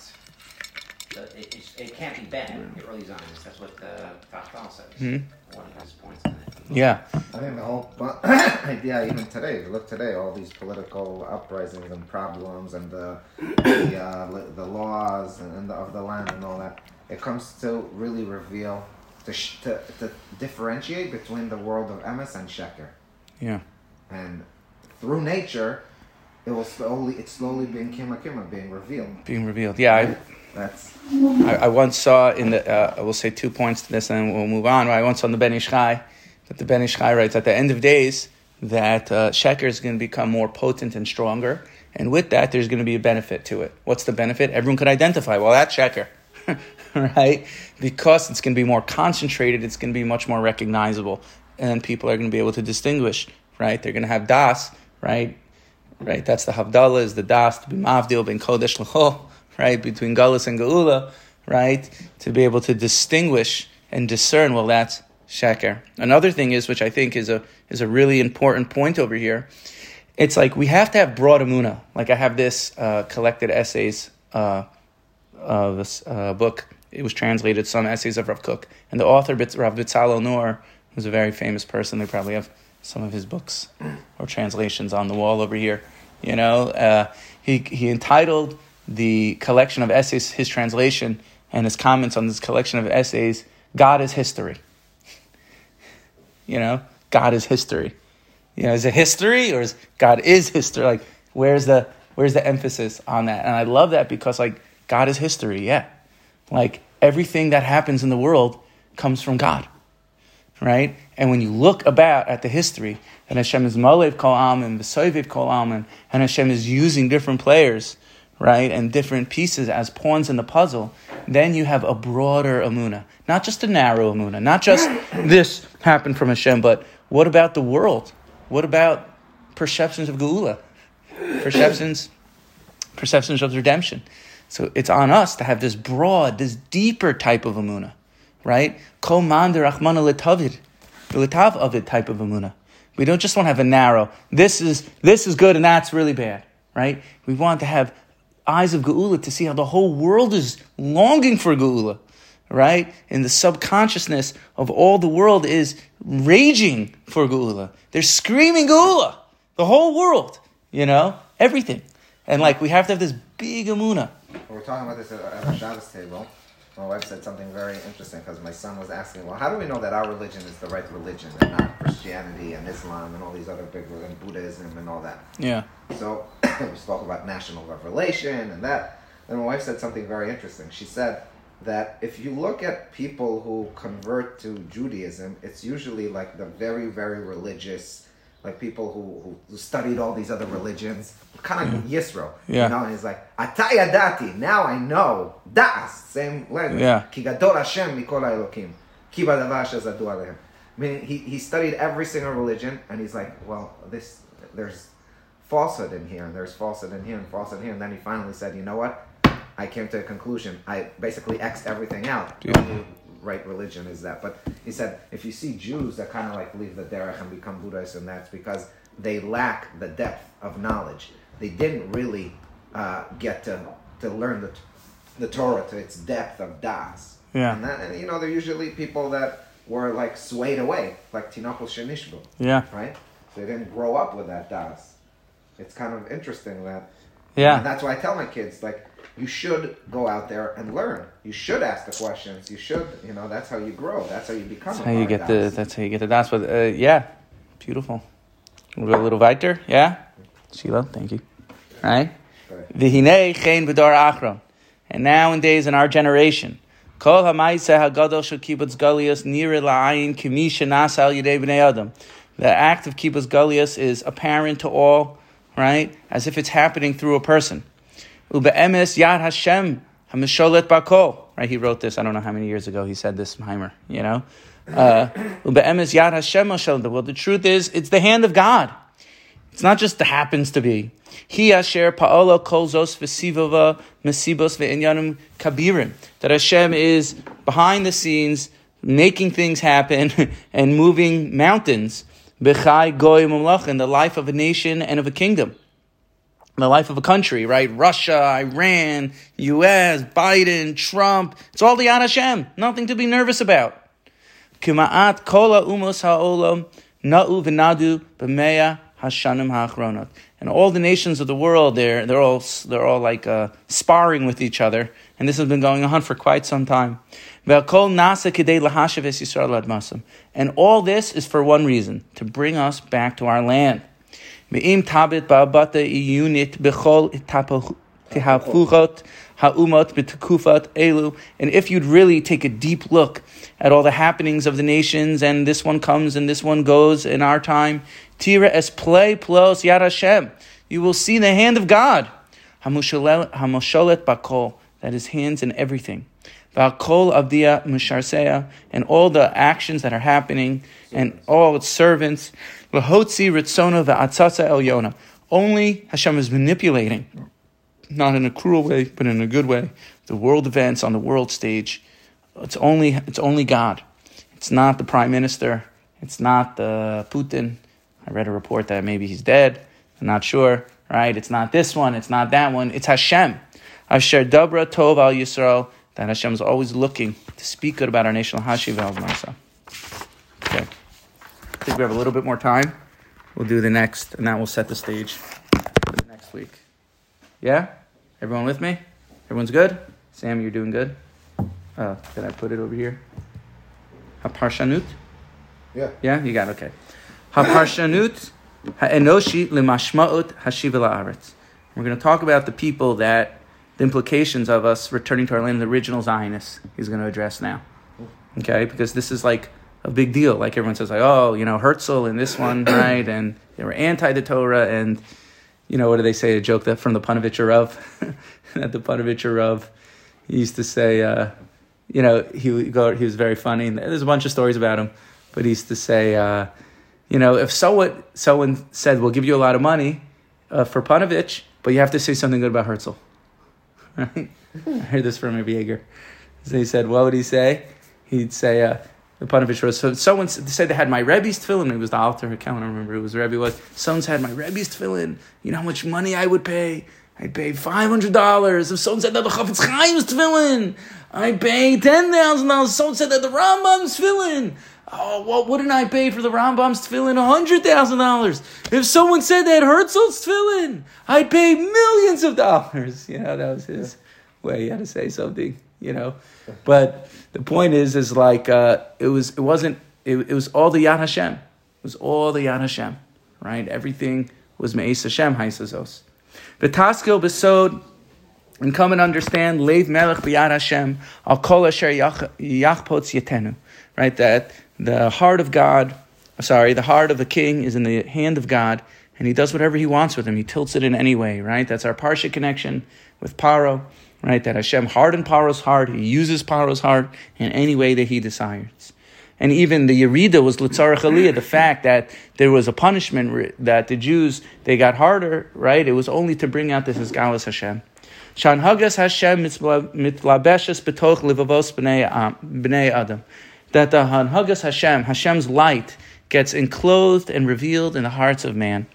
The- It, it, it can't be bad. The early Zionists. That's what the Tachtal says. Mhm. One of his points in it. Yeah. I think the whole bu- idea, even today, you look today, all these political uprisings and problems and the the, uh, the laws and, and the, of the land and all that, it comes to really reveal to, sh- to to differentiate between the world of emes and sheker, Yeah. and through nature, it was slowly it's slowly being kima kima being revealed. Being revealed. Yeah. That's I, I, I once saw in the, uh, I will say two points to this and we'll move on. I once saw in the Ben Ish Chai that the Ben Ish Chai writes at the end of days that uh, Sheker is going to become more potent and stronger. And with that, there's going to be a benefit to it. What's the benefit? Everyone could identify, well, that's Sheker, right? Because it's going to be more concentrated, it's going to be much more recognizable. And people are going to be able to distinguish, right? They're going to have Das, right? Right? That's the Havdalah, is the Das, to be Mavdil, ben Kodesh L'chol, right? Between Galus and Geula, right? To be able to distinguish and discern, well, that's Sheker. Another thing is, which I think is a, is a really important point over here, it's like we have to have broad amuna. Like I have this uh, collected essays uh, of this uh, book. It was translated, some essays of Rav Kook, And the author, Rav Bitzalel Naor, who's a very famous person, they probably have some of his books or translations on the wall over here. You know, uh, he, he entitled the collection of essays, his translation, and his comments on this collection of essays, God is History. You know, God is history. You know, is it history or is God is history? Like, where's the where's the emphasis on that? And I love that because like God is history, yeah. Like everything that happens in the world comes from God. Right? And when you look about at the history, and Hashem is Malev Kol Alman, V'Soiviv Kol Alman, and Hashem is using different players, right, and different pieces as pawns in the puzzle, then you have a broader amuna. Not just a narrow amuna, not just this happened from Hashem, but what about the world? What about perceptions of Geula? Perceptions, perceptions of redemption. So it's on us to have this broad, this deeper type of amuna, right? Kol man derachmana letavid, letav type of amuna. We don't just want to have a narrow. This is this is good and that's really bad, right? We want to have eyes of geula to see how the whole world is longing for geula, right? And the subconsciousness of all the world is raging for geula. They're screaming geula. The whole world, you know, everything, and like we have to have this big amuna. We're talking about this at our Shabbos table. My wife said something very interesting because my son was asking, "Well, how do we know that our religion is the right religion and not Christianity and Islam and all these other big and Buddhism and all that?" Yeah. So we spoke about national revelation and that. And my wife said something very interesting. She said that if you look at people who convert to Judaism, it's usually like the very, very religious, like people who, who, studied all these other religions, kind of like Yisro. Yeah. You know, and he's like, Ataya dati, now I know. Das, same language. Yeah. Ki gadol Hashem mikol haElokim. Ki badavar alehem. Meaning, he, he studied every single religion, and he's like, well, this, there's falsehood in here, and there's falsehood in here, and falsehood here. And then he finally said, you know what? I came to a conclusion. I basically X'd everything out. Only right religion is that. But he said, if you see Jews that kind of like leave the derech and become Buddhists, and that's because they lack the depth of knowledge. They didn't really uh, get to, to learn the, the Torah to its depth of das. Yeah. And, that, and you know, they're usually people that were like swayed away, like Tinokol Shenishbu Yeah. right? So they didn't grow up with that das. It's kind of interesting that. Yeah. And that's why I tell my kids like, you should go out there and learn. You should ask the questions. You should, you know, that's how you grow. That's how you become. That's how you get the. That's how you get the das. But uh, yeah, beautiful. We'll go a little weiter. Yeah, Sheila, thank you. All right. Okay. V'hinei chen v'dar achron. And nowadays in our generation, kol ha'maisa hagadol shel kibbutz galias nira la'ayin kimi shenasa al b'nei adam. The act of kibbutz galias is apparent to all, right? As if it's happening through a person. Ube'emes yad Hashem hamisholet. Right, he wrote this. I don't know how many years ago he said this, Heimer. You know, Uh, Ube'emes yad Hashem hamisholet. Well, the truth is, it's the hand of God. It's not just the happens to be. He asher pa'ala kol zos v'sivava mesibos ve'inyanim kabirim. That Hashem is behind the scenes, making things happen and moving mountains. B'chai goy mamlach in the life of a nation and of a kingdom. The life of a country, right? Russia, Iran, U.S., Biden, Trump. It's all the Yad Hashem. Nothing to be nervous about. Kima'at kola umos ha'olam na'u v'nadu b'meya hashanim ha'achronot. And all the nations of the world, they're, they're all, they're all like, uh, sparring with each other. And this has been going on for quite some time. And all this is for one reason, to bring us back to our land. Ha'umot b'tekufat elu. And if you'd really take a deep look at all the happenings of the nations, and this one comes and this one goes in our time, tira es play plos yad Hashem. You will see the hand of God. Hamosholet bakol. That is hands in everything. V'akol avdia musharseya. And all the actions that are happening, and all its servants. V'hotzi ritzona v'atzatza elyona. Only Hashem is manipulating not in a cruel way, but in a good way. The world events on the world stage. It's only it's only God. It's not the prime minister. It's not the Putin. I read a report that maybe he's dead. I'm not sure. Right? It's not this one. It's not that one. It's Hashem. Asher Dabra Tov al Yisrael. That Hashem is always looking to speak good about our nation. Hashiv al Masa. Okay. I think we have a little bit more time. We'll do the next, and that will set the stage for the next week. Yeah? Everyone with me? Everyone's good? Sam, you're doing good? Uh, did I put it over here? Haparshanut? Yeah. Yeah, you got it. Okay. Haparshanut ha'enoshi limashma'ut hashiva la'aretz. We're going to talk about the people that, the implications of us returning to our land, the original Zionists, he's going to address now. Okay? Because this is like a big deal. Like everyone says, like, oh, you know, Herzl and this one, right? And they were anti the Torah and you know, what do they say? A joke that from the Panovich Rav, that the Panovich Rav, he used to say, uh, you know, he would go, he was very funny. And there's a bunch of stories about him, but he used to say, uh, you know, if someone someone said, "We'll give you a lot of money uh, for Panovich," but you have to say something good about Herzl. Right? I heard this from Rabbi Yeager. So he said, what would he say? He'd say, uh, the Panovich was so someone said they had my Rebbe's tefillin. It was the altar. Account. I can't remember who was the Rebbe was. Someone's had my Rebbe's tefillin. You know how much money I would pay? I'd pay five hundred dollars. If someone said that the Chafetz Chaim's tefillin, I'd pay ten thousand dollars. If someone said that the Rambam's tefillin. Oh, what wouldn't I pay for the Rambam's tefillin? hundred thousand dollars. If someone said that Herzl's tefillin, I'd pay millions of dollars. You know, that was his way. He had to say something. You know, but the point is, is like uh, it was. It wasn't. It, it was all the Yad Hashem. It was all the Yad Hashem. Right. Everything was Me'es Hashem Haisazos. V'taskel besod and come and understand Leiv Melech B'Yad Hashem Al Kol Asher Yach- Yachpotz Yetenu. Right, that the heart of God, sorry, the heart of the king is in the hand of God, and he does whatever he wants with him. He tilts it in any way. Right, that's our parsha connection with Paro. Right, that Hashem hardened Paro's heart. He uses Paro's heart in any way that he desires. And even the Yerida was Litzarach Aliyah, the fact that there was a punishment that the Jews, they got harder, right? It was only to bring out this Isgalas Hashem. Shan Hagas Hashem mitlabeshes betoch livavos b'nei Adam. That the Hanhagas Hashem, Hashem's light, gets enclosed and revealed in the hearts of man.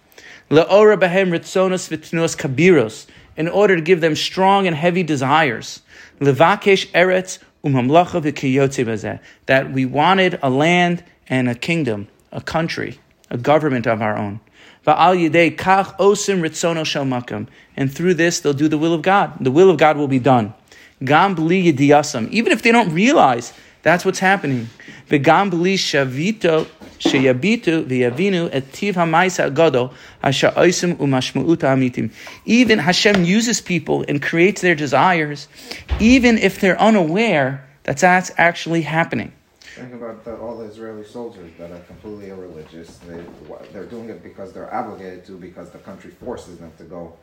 Le'ora behem ritzonos v'tnuos kabiros, in order to give them strong and heavy desires. Levakesh eretz v'kiyotze that we wanted a land and a kingdom, a country, a government of our own. Va'al yidei kach osim ritzono shel and through this they'll do the will of God. The will of God will be done. Gam b'li yidiyasam, even if they don't realize that's what's happening. Shavito. Even Hashem uses people and creates their desires, even if they're unaware that that's actually happening. Think about the, all the Israeli soldiers that are completely irreligious. They they're doing it because they're obligated to, because the country forces them to go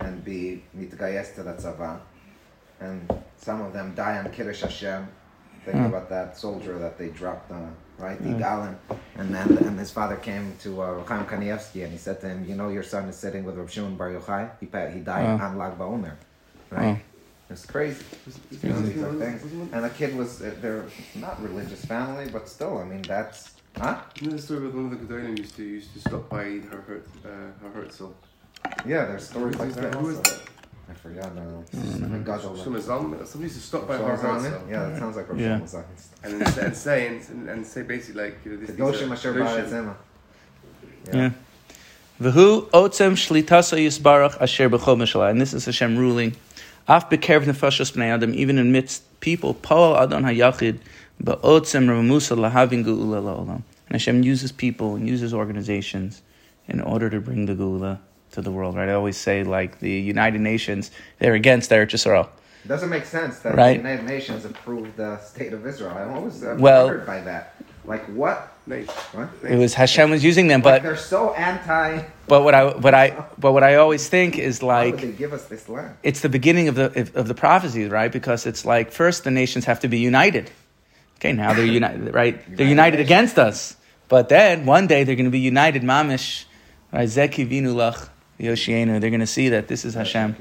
and be mitgayes to the. And some of them die on Kiddush Hashem. Think Hmm. about that soldier that they dropped on, right? The Galin. And then and his father came to uh, Chaim Kanievsky and he said to him, "You know, your son is sitting with Rav Shimon Bar Yochai. He he died Oh. on Lag BaOmer, right? Oh. It's crazy. You know, these are things. And the kid was, uh, they're not religious family, but still, I mean, that's, huh? You know the story with one of the Gedolim used to used to stop by her hurt uh, her Herzl. Yeah, there's stories like that. that? Who is also. that? I forgot now. It's Gadol. Shlomo Zalman. Somebody used to stop by her Rav Shlomo Herzl. Zalman? Yeah, that sounds like Rav Yeah. Shlomo And, then- and say and, and say basically like you know this. these are- Kedoshim Asher Kedoshim. Ba'aretz Ema. Yeah. V'hu otzem shlitasa yisbarach asher b'chol mishalah. And this is Hashem ruling. Af bekerv nefashos b'nei adam, even amidst people, Paul adon hayachid, ba'otzem ramamusa lahavin geula la'olam. And Hashem uses people and uses organizations in order to bring the geula to the world, right? I always say, like, the United Nations, they're against Eretz Yisrael. It doesn't make sense that Right. the United Nations approved the state of Israel. I'm always uh, Well- wondered by that. Like, what? Nate. What? It was Hashem was using them, Like, but they're so anti. but what I what I but what I always think is Why would like they give us this land? it's the beginning of the of the prophecies, right? Because it's like first the nations have to be united. Okay, now they're united, right? They're united United against us, but then one day they're going to be united, mamish. Right? Zeki vinu lach yoshienu. They're going to see that this is Hashem.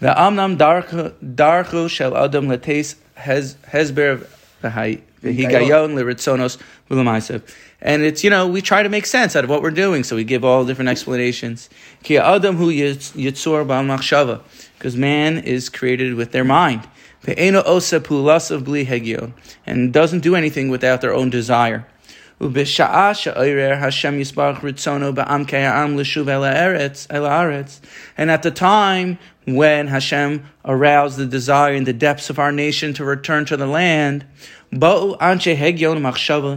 The amnam darchu shel adam letes hez hezber v'higayon liritzonos v'lemaisev. And it's, you know, we try to make sense out of what we're doing, so we give all different explanations. Ki adam hu yitzur ba'al machshava, because man is created with their mind. Ve'eno osa pulasav bli hegyon, and doesn't do anything without their own desire. ובשעה שאוירר Hashem יסברך רצונו בעמקי העם לשוב אל הארץ, אל הארץ. And at the time when Hashem aroused the desire in the depths of our nation to return to the land, באו אנשי הגיון ומחשבה,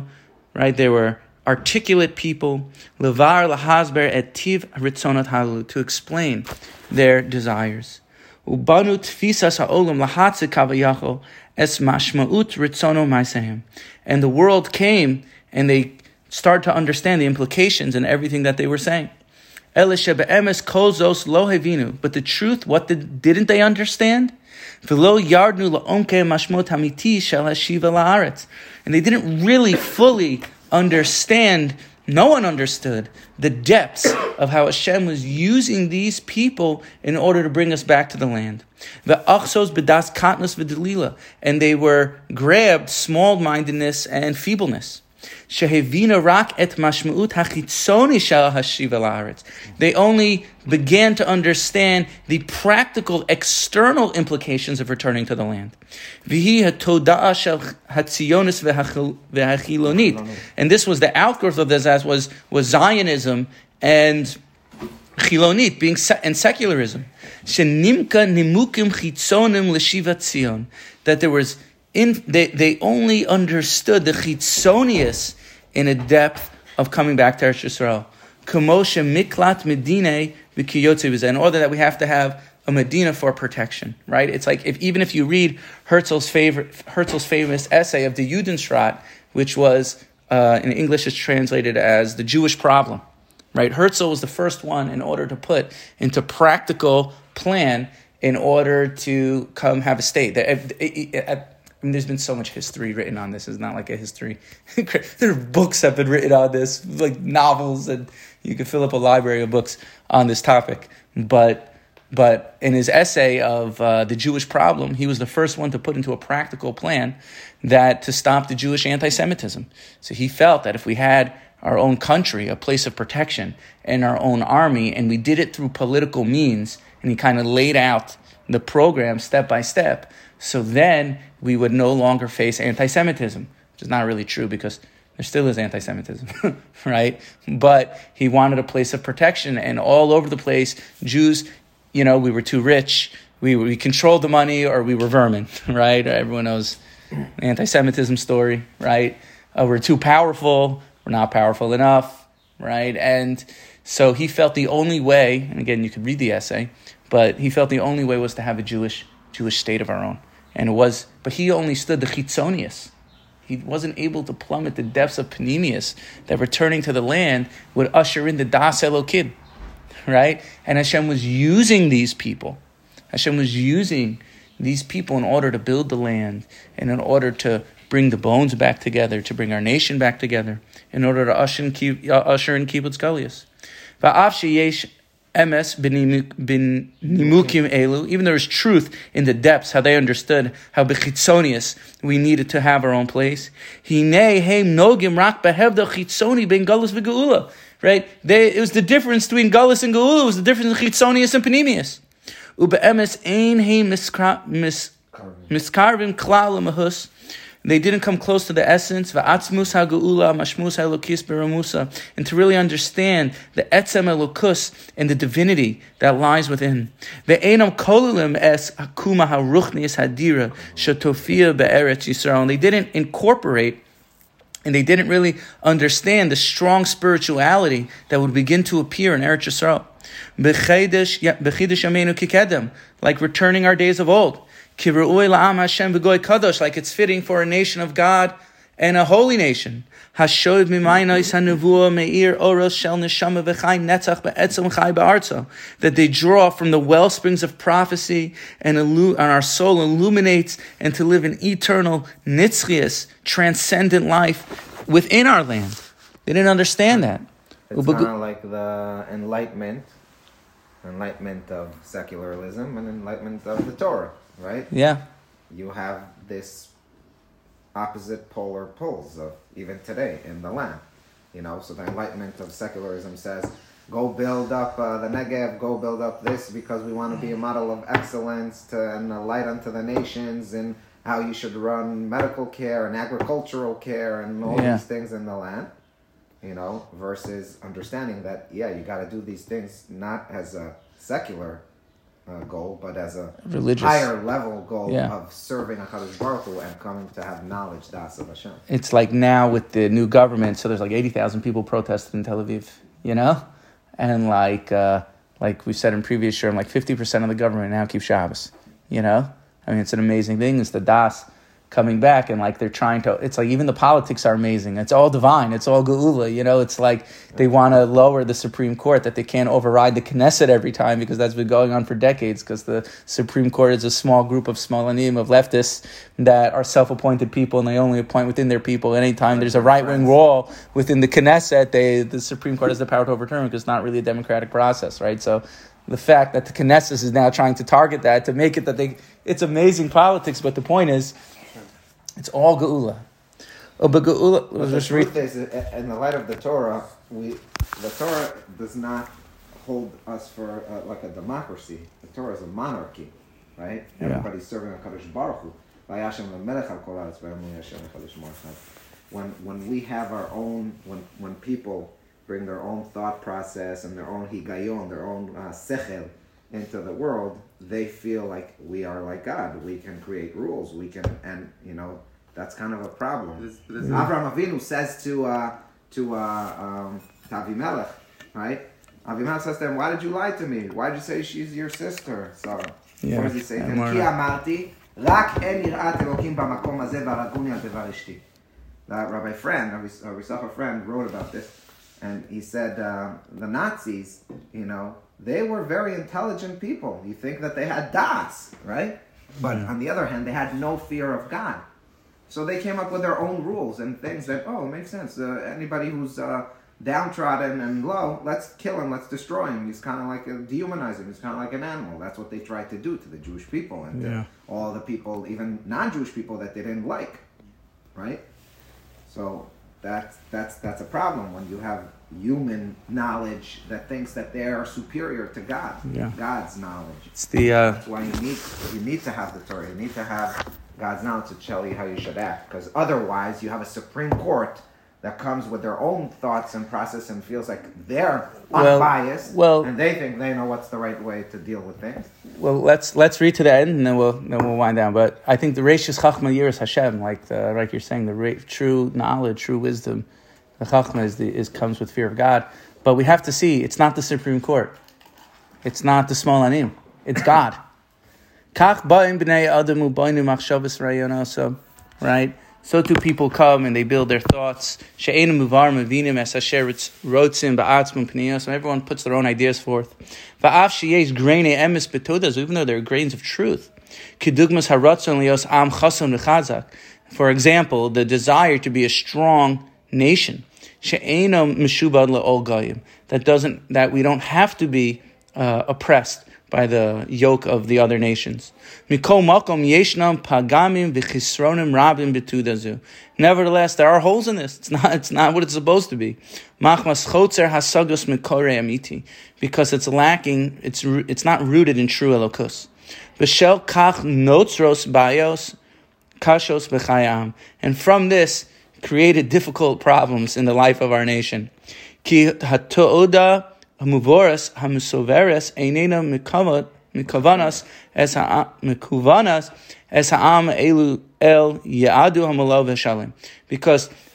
right, there were articulate people, levar lahasber et tiv ritzonot halu, to explain their desires. ובנו תפיסס העולם להצי כביכול es mashmaut ritzono maisehem. And the world came and they start to understand the implications and everything that they were saying. But the truth, what did, didn't they understand? And they didn't really fully understand, no one understood the depths of how Hashem was using these people in order to bring us back to the land. V'delila. And they were grabbed small-mindedness and feebleness. Shehevina rak et mashmuut hachitzoni shel. They only began to understand the practical external implications of returning to the land. Shel. And this was the outgrowth of this as was, was Zionism and chilonit, being se- and secularism. Nimukim chitzonim l'shiva tzion. That there was in they, they only understood the chitzonius in a depth of coming back to Eretz Yisrael. Kamosha miklat medine. In order that we have to have a Medina for protection, right? It's like if even if you read Herzl's favorite Herzl's famous essay of the Judenstaat, which was uh, in English is translated as the Jewish problem, right? Herzl was the first one in order to put into practical plan in order to come have a state. I mean, there's been so much history written on this. It's not like a history. there are books have been written on this, like novels, and you could fill up a library of books on this topic. But but in his essay of uh, the Jewish problem, he was the first one to put into a practical plan that to stop the Jewish anti-Semitism. So he felt that if we had our own country, a place of protection, and our own army, and we did it through political means, and he kind of laid out the program step by step. So then we would no longer face anti-Semitism, which is not really true because there still is anti Semitism, right? But he wanted a place of protection, and all over the place, Jews, you know, we were too rich, we, we controlled the money, or we were vermin, right? Everyone knows anti Semitism story, right? Uh, we're too powerful, we're not powerful enough, right? And so he felt the only way, and again, you could read the essay, but he felt the only way was to have a Jewish Jewish state of our own. And was, but he only stood the chitzonius, he wasn't able to plummet the depths of Panemius that returning to the land would usher in the Das Elokim, right? And Hashem was using these people. Hashem was using these people in order to build the land and in order to bring the bones back together, to bring our nation back together, in order to usher in, uh, usher in Kibbutz Galias emes bin nimukim elu, even there is truth in the depths, how they understood how bechitzonius we needed to have our own place. Hine heim nogim rak behevda chitzoni ben galus v'geula. Right? They, it was the difference between galus and geula. It was the difference in chitzonius and panemius. Ube emes ein heim miskarvim klal mahus. They didn't come close to the essence, and to really understand the etzem elokus and the divinity that lies within. Ve'enam kolilim es hakuma ha'ruchnias hadira and they didn't incorporate and they didn't really understand the strong spirituality that would begin to appear in Eretz Yisrael. Like returning our days of old. Kadosh, like it's fitting for a nation of God and a holy nation. That they draw from the well springs of prophecy and, and our soul illuminates and to live an eternal, nitzchias, transcendent life within our land. They didn't understand that. It's kind of like the enlightenment, enlightenment of secularism and enlightenment of the Torah right? Yeah. You have this opposite polar poles of even today in the land. You know, so the enlightenment of secularism says, go build up uh, the Negev, go build up this because we want to be a model of excellence to, and a light unto the nations and how you should run medical care and agricultural care and all yeah. these things in the land. You know, versus understanding that, yeah, you got to do these things not as a secular uh, goal, but as a religious higher level goal yeah. of serving Hakadosh Baruch Hu and coming to have knowledge das of Hashem. It's like now with the new government, so there's like eighty thousand people protested in Tel Aviv, you know, and like uh, like we said in previous year, like fifty percent of the government now keep Shabbos, you know. I mean, it's an amazing thing. It's the das coming back and like they're trying to it's like even the politics are amazing. It's all divine. It's all geula you know? It's like they want to lower the supreme court that they can't override the knesset every time because that's been going on for decades because the supreme court is a small group of smalanim of leftists that are self-appointed people and they only appoint within their people. Anytime there's a right-wing wall within the knesset they the supreme court has the power to overturn because it's not really a democratic process right? So the fact that the Knesset is now trying to target that to make it that they it's amazing politics but the point is it's all geula. Oh, but geula. But the truth is, in the light of the Torah, we the Torah does not hold us for uh, like a democracy. The Torah is a monarchy, right? Yeah. Everybody's serving a Kadosh Baruch Hu. When when we have our own, when when people bring their own thought process and their own higayon, their own uh, sechel into the world, they feel like we are like God. We can create rules. We can, and you know, that's kind of a problem. This, this Avraham Avinu says to uh, to uh, um, to Avimelech, right? Avimelech says to him, "Why did you lie to me? Why did you say she's your sister?" So yeah. what does he say to. That Rabbi Friend, Rabbi Safar Friend, wrote about this, and he said uh, the Nazis, you know, they were very intelligent people. You think that they had das, right? But on the other hand, they had no fear of God. So they came up with their own rules and things that, oh, it makes sense. Uh, anybody who's uh, downtrodden and low, let's kill him, let's destroy him. He's kind of like a, dehumanize him. He's kind of like an animal. That's what they tried to do to the Jewish people and Yeah. all the people, even non-Jewish people that they didn't like, right? So that's that's that's a problem when you have human knowledge that thinks that they are superior to God, Yeah. God's knowledge. It's the uh, That's why you need you need to have the Torah. You need to have God's knowledge to tell you how you should act. Because otherwise, you have a Supreme Court that comes with their own thoughts and process and feels like they're unbiased, well- and they think they know what's the right way to deal with things. well. Let's let's read to the end, and then we'll then we'll wind down. But I think the Rashis Chachma Yiras Hashem, like the, like you're saying, the ra- true knowledge, true wisdom, the Chachma is the is comes with fear of God. But we have to see it's not the Supreme Court, it's not the small anim, it's God. Right? So too people come and they build their thoughts. And everyone puts their own ideas forth. Even though there are grains of truth. For example, the desire to be a strong nation. That doesn't, that we don't have to be uh, oppressed by the yoke of the other nations. Nevertheless, there are holes in this. It's not, it's not what it's supposed to be. Because it's lacking, it's, it's not rooted in true elokus. Bayos kashos. And from this, created difficult problems in the life of our nation. Because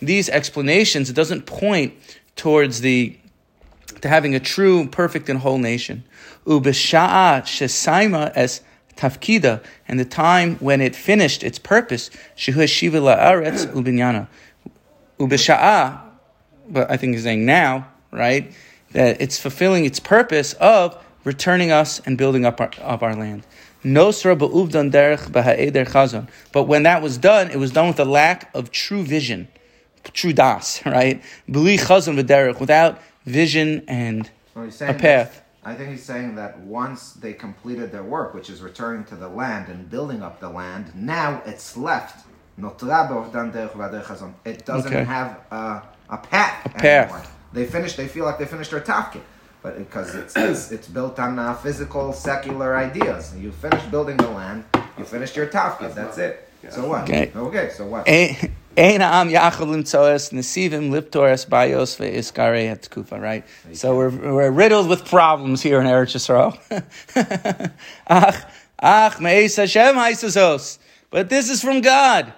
these explanations, it doesn't point towards the to having a true, perfect, and whole nation. Ubesha'a shesaima es tafkida, and the time when it finished its purpose, shehu shiva la'aretz ubinyana. Ubesha'a, but I think he's saying now, right, that it's fulfilling its purpose of returning us and building up our, up our land. Nosra ba'uvdan derech b'ha'eder chazon. But when that was done, it was done with a lack of true vision, true das, right? B'li chazon v'derech, without vision and he's a path. I think he's saying that once they completed their work, which is returning to the land and building up the land, now it's left. Notra b'ovdan derech v'adar chazon. It doesn't Okay. have a, a path. A path. Anymore. They finished. They feel like they finished their tafkid, but because it's it's, it's built on uh, physical, secular ideas. You finished building the land. You finished your tafkid. That's it. So what? Okay. Okay. So what? Ein am yachol nesivim liptores bayos ve'iskare et kufa, right? So we're, we're riddled with problems here in Eretz Yisrael. ach, ach, me'es Hashem haisasos. But this is from God.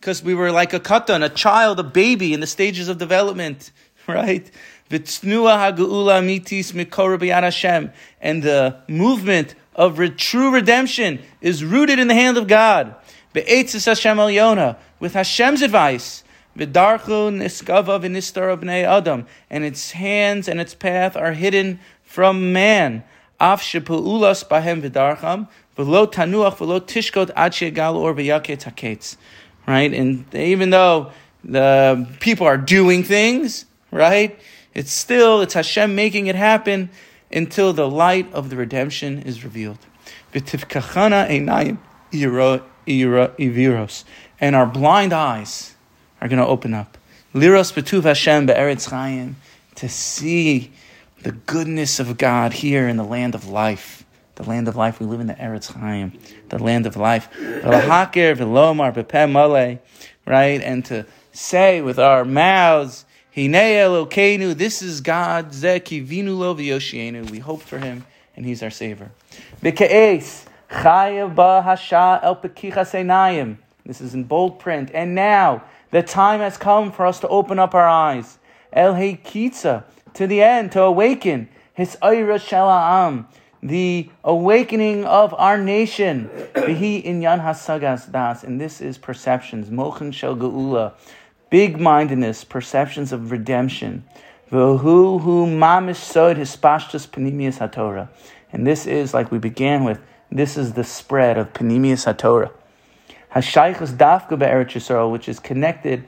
Because we were like a katan, a child, a baby in the stages of development, right? And the movement of true redemption is rooted in the hand of God. With Hashem's advice. And its hands and its path are hidden from man. V'lo tanuach v'lo tishkot or v'yaket haketz. Right? And even though the people are doing things, right? It's still, it's Hashem making it happen until the light of the redemption is revealed. And our blind eyes are going to open up. Liros betuv Hashem be'eretz chayim. To see the goodness of God here in the land of life. The land of life. We live in the Eretz Chaim, the land of life. Right? And to say with our mouths, this is God. We hope for Him, and He's our Savior. Ba hasha el. This is in bold print. And now, The time has come for us to open up our eyes. El to the end, to awaken. His Ayra Shala'am, the awakening of our nation. Bihi Inyan Hasagas Das, and this is perceptions. Mochen Shel Geula, big mindedness, perceptions of redemption. V'hu hu mamish sod hispashtus panimius haTorah. And this is, like we began with, this is the spread of panimius haTorah. Hashaychus dafka be'eretz Yisrael, which is connected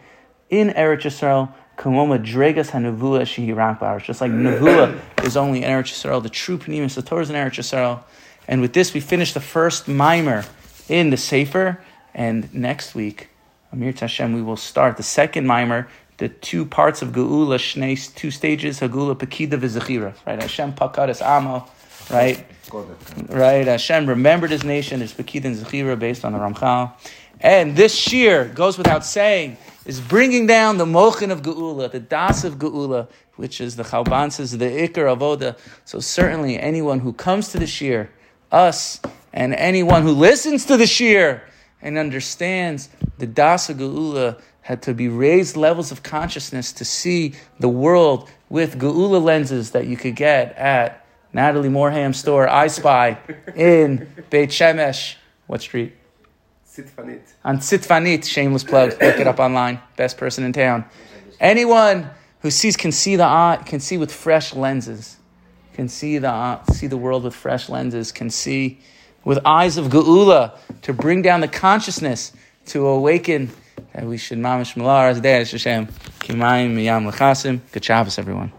in Eretz Yisrael, kamoma dregas hanavua shehirak Just like Navua is only in Eretz Yisrael, the true panimius haTorah is in Eretz Yisrael. And with this, we finish the first mimer in the Sefer. And next week, Amir Tashem, we will start the second mimer, the two parts of Geula, Shnei, two stages, Hagula, Pekida, Vizachira. Right? Hashem Pakadas Amo. Right? Right? Hashem remembered his nation, his Pekida and Zechira based on the Ramchal. And this shear goes without saying, is bringing down the mochin of Geula, the das of Geula, which is the Chalban says, the Iker of Oda. So certainly anyone who comes to the shear, us, and anyone who listens to the shear, and understands the Dasa Geula had to be raised levels of consciousness to see the world with Geula lenses that you could get at Natalie Morham store, I Spy, in Beit Shemesh. What street? Sitfanit. On Sitfanit, shameless plug. Look it up online. Best person in town. Anyone who sees can see the eye, can see with fresh lenses, can see the see the world with fresh lenses, can see with eyes of geula to bring down the consciousness to awaken that we should mamish malar as Hashem kimayim miyam lechasim. Good Shabbos, everyone.